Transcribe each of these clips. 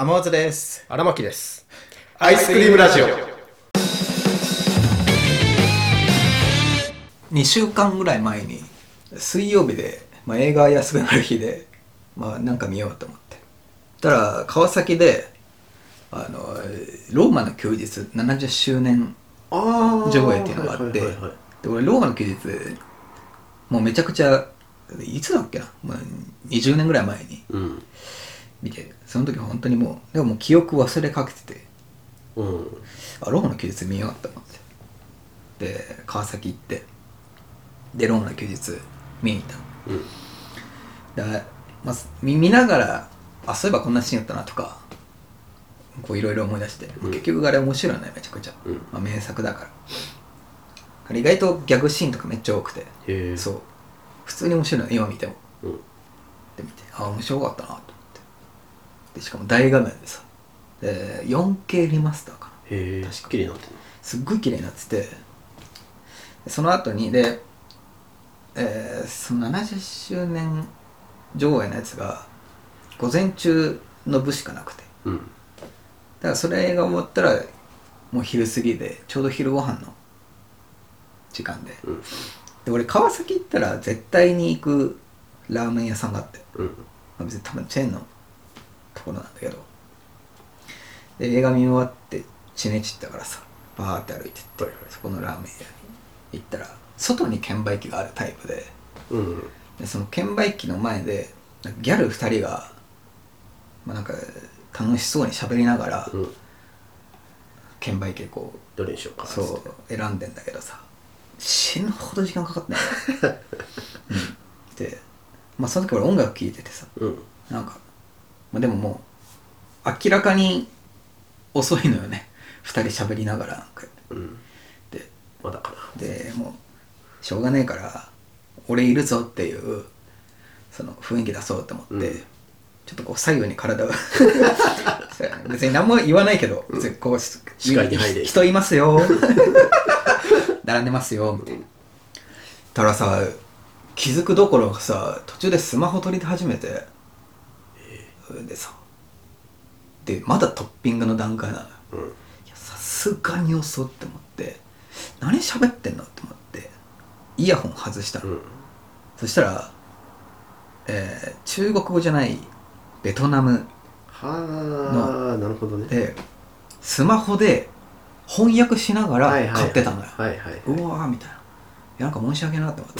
天松です。荒牧です。アイスクリームラジオ。2週間ぐらい前に水曜日で、まあ、映画休みのある日で、まあ、なんか見ようと思って。たら川崎であのローマの休日70周年上映っていうのがあってで俺ローマの休日もうめちゃくちゃいつだっけな、まあ、20年ぐらい前に。うん見てその時本当にもうでももう記憶忘れかけてて。うん。あローマの休日見ようと思って。で川崎行って。でローマの休日見に行ったの。うん。で、まあ、見見ながらあそういえばこんなシーンあったなとかこういろいろ思い出して、うん。結局あれ面白いねめちゃくちゃ、うん。まあ、名作だから。あれ意外とギャグシーンとかめっちゃ多くて。へえそう。普通に面白いの今見ても。うん。で見てあ面白かったなとでしかも大画面でさ。で 4K リマスターかな。へえ確か。綺麗になってるすっごい綺麗になってて。でその後にで、えーその70周年上映のやつが午前中の部しかなくて。うん。だからそれが終わったらもう昼過ぎでちょうど昼ご飯の時間で。うん。で俺川崎行ったら絶対に行くラーメン屋さんがあって、うん。まあ、別に多分チェーンのところなんだけど。で映画見終わってチネチったからさバーって歩いてって、はいはい。そこのラーメン屋に行ったら外に券売機があるタイプで。うんでその券売機の前でギャル2人が、まあ、なんか楽しそうに喋りながら、うん。券売機でこどれにしようかそう選んでんだけどさ死ぬほど時間かかってない、うん、でまあその時俺音楽聴いててさうん。なんか、まあ、でももう明らかに遅いのよね。2人喋りながらなんか。うん。でまだかな。でもうしょうがねえから俺いるぞっていうその雰囲気出そうと思って、うん。ちょっとこう左右に体を。別に何も言わないけど、別にこうし視界に入れ人いますよ。並んでますよみたいな、たらさ気づくどころかさ途中でスマホ取り始めて、でさ。でまだトッピングの段階なのよ。さすがに遅って思って。何喋ってんのって思って。イヤホン外したの、うん。そしたら、えー中国語じゃないベトナムはあなるほどね。でスマホで翻訳しながら買ってたのよ、はいはい。うわーみたいななんか申し訳ないなって思っ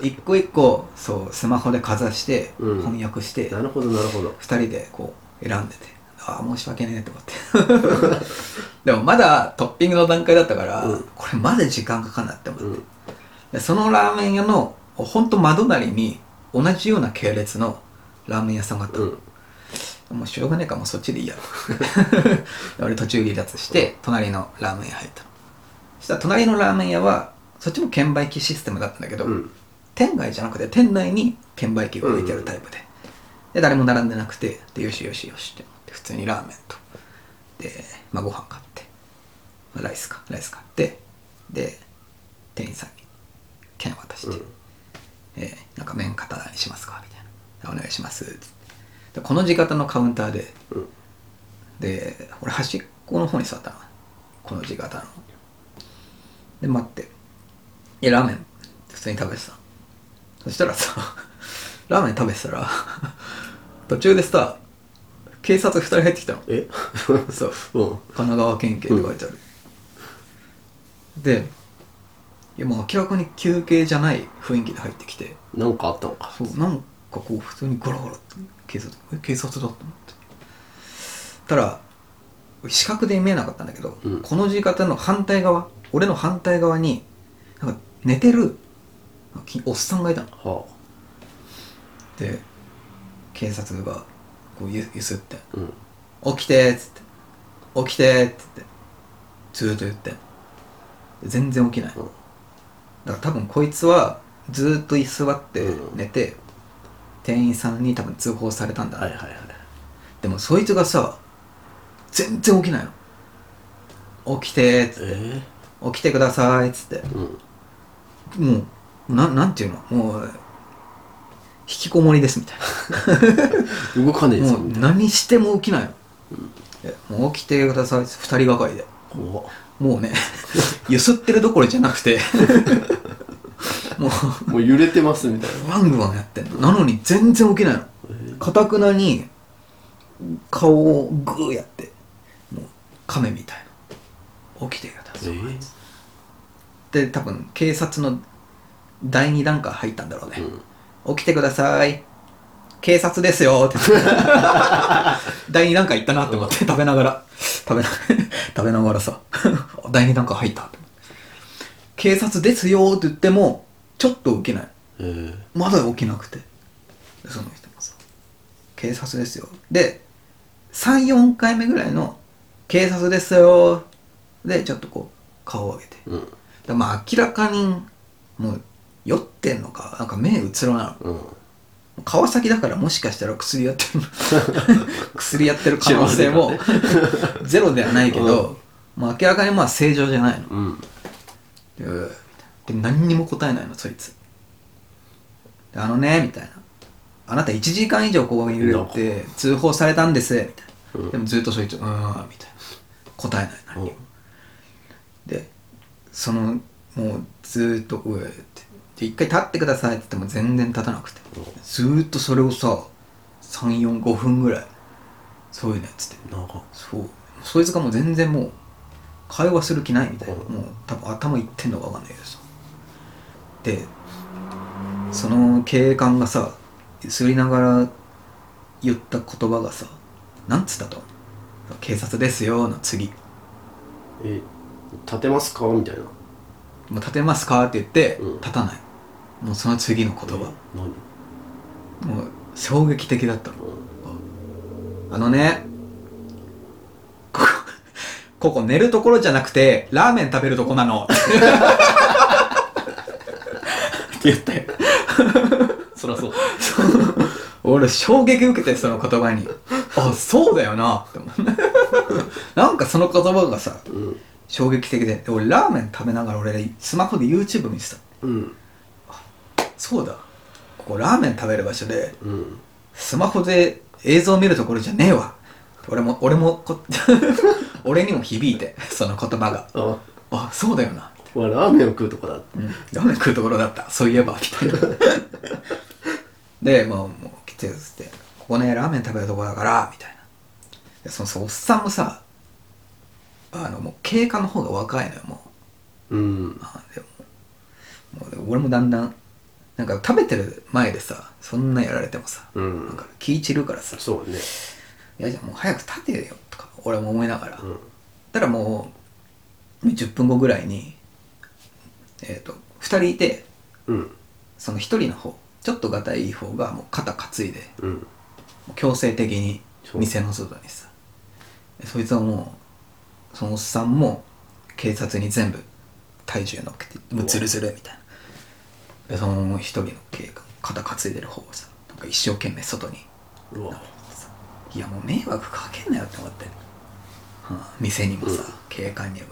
て。一個一個そうスマホでかざしてうん。翻訳して、なるほどなるほど。二人でこう選んでてああ申し訳ねえと思って。でもまだトッピングの段階だったから、うん。これまだ時間かかんなって思って、うん。でそのラーメン屋のほんと窓なりに同じような系列のラーメン屋さんがあったの、うん。もうしょうがねえからもうそっちでいいや。ろ俺途中離脱して隣のラーメン屋入ったのそしたら隣のラーメン屋はそっちも券売機システムだったんだけど、うん。店外じゃなくて店内に券売機が置いてあるタイプで、で誰も並んでなくてでよしよしよしって。思って普通にラーメンと。で、まあ、ご飯買って、まあライスか。ライス買って。で店員さんに券渡して、うん。えーなんか麺型にしますか？みたいな「お願いします」つってでこの字型のカウンターで。うん。で俺端っこの方に座ったの。この字型ので待って。でラーメン普通に食べてた。そしたらさ ラーメン食べてたら 途中でさ警察2人入ってきたの。え？そう。うん。神奈川県警って書いてある、でいやもう明らかに休憩じゃない雰囲気で入ってきて。なんかあったのか。そうなんかこう普通にガラガラって警察え警察だと思って。たら視覚で見えなかったんだけど、うん。この字型の反対側俺の反対側になんか寝てるきおっさんがいたの。はで警察がこうゆゆすってあうん「起きて」っつって「起きて」っつってずーっと言って全然起きない、うん。だから多分こいつはずーっと居座ってうん。寝て、店員さんに多分通報されたんだな、はいはいはい。でもそいつがさ全然起きないの起きてーっつってえ起きてくださいっつってえうんもうななんていうの？もうきこもりですみたい 動かねえな。ぞもう何しても起きないの。でもう起きてください。二人がかりで。もうね、ゆすってるどころじゃなくて、もう、もう揺れてますみたいなワングワンやってんの。なのに全然起きないの。かたくなに、顔をグーやって、亀みたいな。起きてください。えで、多分、警察の第二段階入ったんだろうね。うん起きてください。警察ですよって。第二段階行ったなって思って、食べながら、食べな、食べながらさ、第二段階入ったって。警察ですよって言っても、ちょっと起きない。えーまだ起きなくて。でその人もさ、警察ですよ。で、3、4回目ぐらいの、警察ですよ。で、ちょっとこう、顔を上げて。うん。でまあ明らかに、もう、酔ってんのか、なんか目うつろなの。うん。川崎だからもしかしたら薬やってる 薬やってる可能性も ゼロではないけど、まあ明らかにまあ正常じゃないの。うん。で何にも答えないのそいつ。であのねみたいな。あなた1時間以上ここにいるって通報されたんですみたいな、うん。でもずっとそいつうーんみたいな答えない何に。も、でそのもうずーっとうーって。で一回立ってくださいって言っても全然立たなくて。ずーっとそれをさ345分ぐらい。そういうのやってて。なんか。そう。そいつがもう全然もう会話する気ないみたいな、うん。もう多分頭いってんのか分かんないけどさ。でその警官がさすりながら言った言葉がさなんつったと「警察ですよ」の次。え立てますか？みたいな「もう立てますか?」って言って、うん。立たない。もうその次の言葉、何？もう衝撃的だった。のうあのね、ここ、ここ寝るところじゃなくて、ラーメン食べるとこなの。って言ったよ。そりゃ そう。俺、衝撃受けて、その言葉に。あ、そうだよな、って思う。なんかその言葉がさ、うん衝撃的で。で俺、ラーメン食べながら俺、スマホで YouTube 見てた。うんそうだ。ここラーメン食べる場所で、うんスマホで映像見るところじゃねえわ。俺も、俺もこ、俺にも響いて、その言葉が。ああ、そうだよな。まあラーメンを食うとこだうん。ラーメン食うところだった。そういえば、みたいな。で、もう、もう、来てっつって、ここね、ラーメン食べるとこだから、みたいな。で、そのさ、おっさんもさ、あの、もう、経過の方が若いのよ、もう。うん。あでも、もう俺もだんだん、なんか食べてる前でさ、そんなやられてもさ、うん。なんか気散るからさ、そうね。いやじゃあもう早く立てよとか俺も思いながら、うん。たらもう10分後ぐらいにえっ、と2人いてうん。その1人の方ちょっとがたいい方がもう肩担いでうん。強制的に店の外にさ。でそいつはもうそのおっさんも警察に全部体重乗っけてもうズルズルみたいな。でその一人の警官肩担いでる方をさなんか一生懸命外に。うわ。いやもう迷惑かけんなよって思って、はあ、店にもさ、警官にも。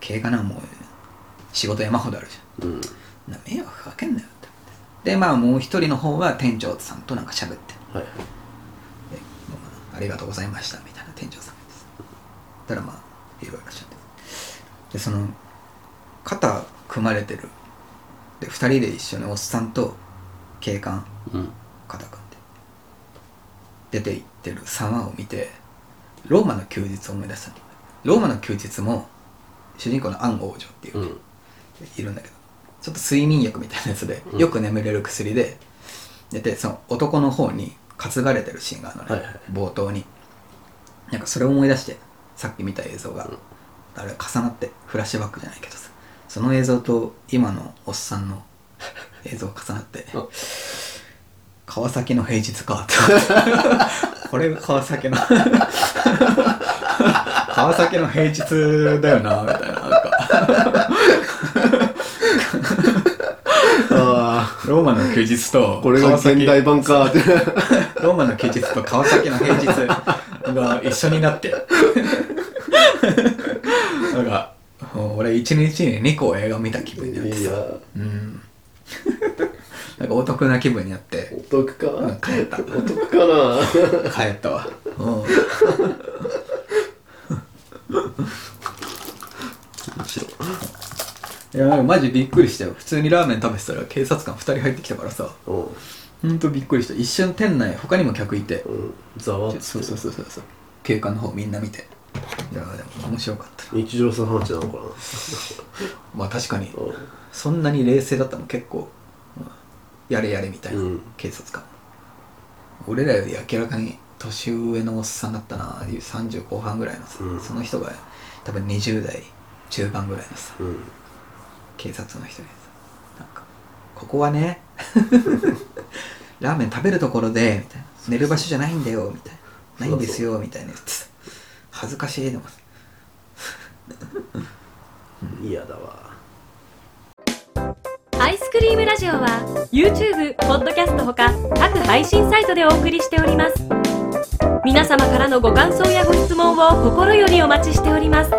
警官はもう仕事山ほどあるじうん。ゃん。な迷惑かけんなよって思って。でまあもう一人の方は店長さんとなんか喋って。はいありがとうございましたみたいな店長さんたらまあいろいろしゃって。でその肩組まれてる。で二人で一緒におっさんと警官うん。肩組んで。出て行ってる様を見てローマの休日を思い出したのローマの休日も主人公のアン王女っていう、うん。いるんだけど。ちょっと睡眠薬みたいなやつで、うん。よく眠れる薬でででその男の方に担がれてるシーンがあるのね、はいはい。冒頭に。なんかそれを思い出してさっき見た映像が、うんあれ重なってフラッシュバックじゃないけどさその映像と今のおっさんの映像が重なってあ川崎の平日かって思ってこれが川崎の川崎の平日だよなみたいななんか。あローマの休日とあこれが現代版か。ってローマの休日と川崎の平日が一緒になってなんか俺一日に2個映画見た気分になってさ。いや。うん。なんかお得な気分になって。お得か？うん帰った。お得かな？帰ったわ。うん。い。いやなんかマジびっくりしたよ。普通にラーメン食べてたら警察官2人入ってきたからさ。うん。ほんとびっくりした。一瞬店内他にも客いて。うん。ざわっそうそうそうそうそう。警官の方みんな見ていやでも面白かったな。日常茶飯事なのかな？まあ確かにうん。そんなに冷静だったの結構、うんやれやれみたいな、うん。警察官。俺らより明らかに年上のおっさんだったな30後半ぐらいのさ、うん。その人が多分20代中盤ぐらいのさうん。警察の人にさなんか「ここはね ラーメン食べるところで」みたいな「寝る場所じゃないんだよ」みたいな「ないんですよ」みたいな言ってさ恥ずかしいのも嫌だわ。アイスクリームラジオは YouTube、ポッドキャストほか各配信サイトでお送りしております。皆様からのご感想やご質問を心よりお待ちしております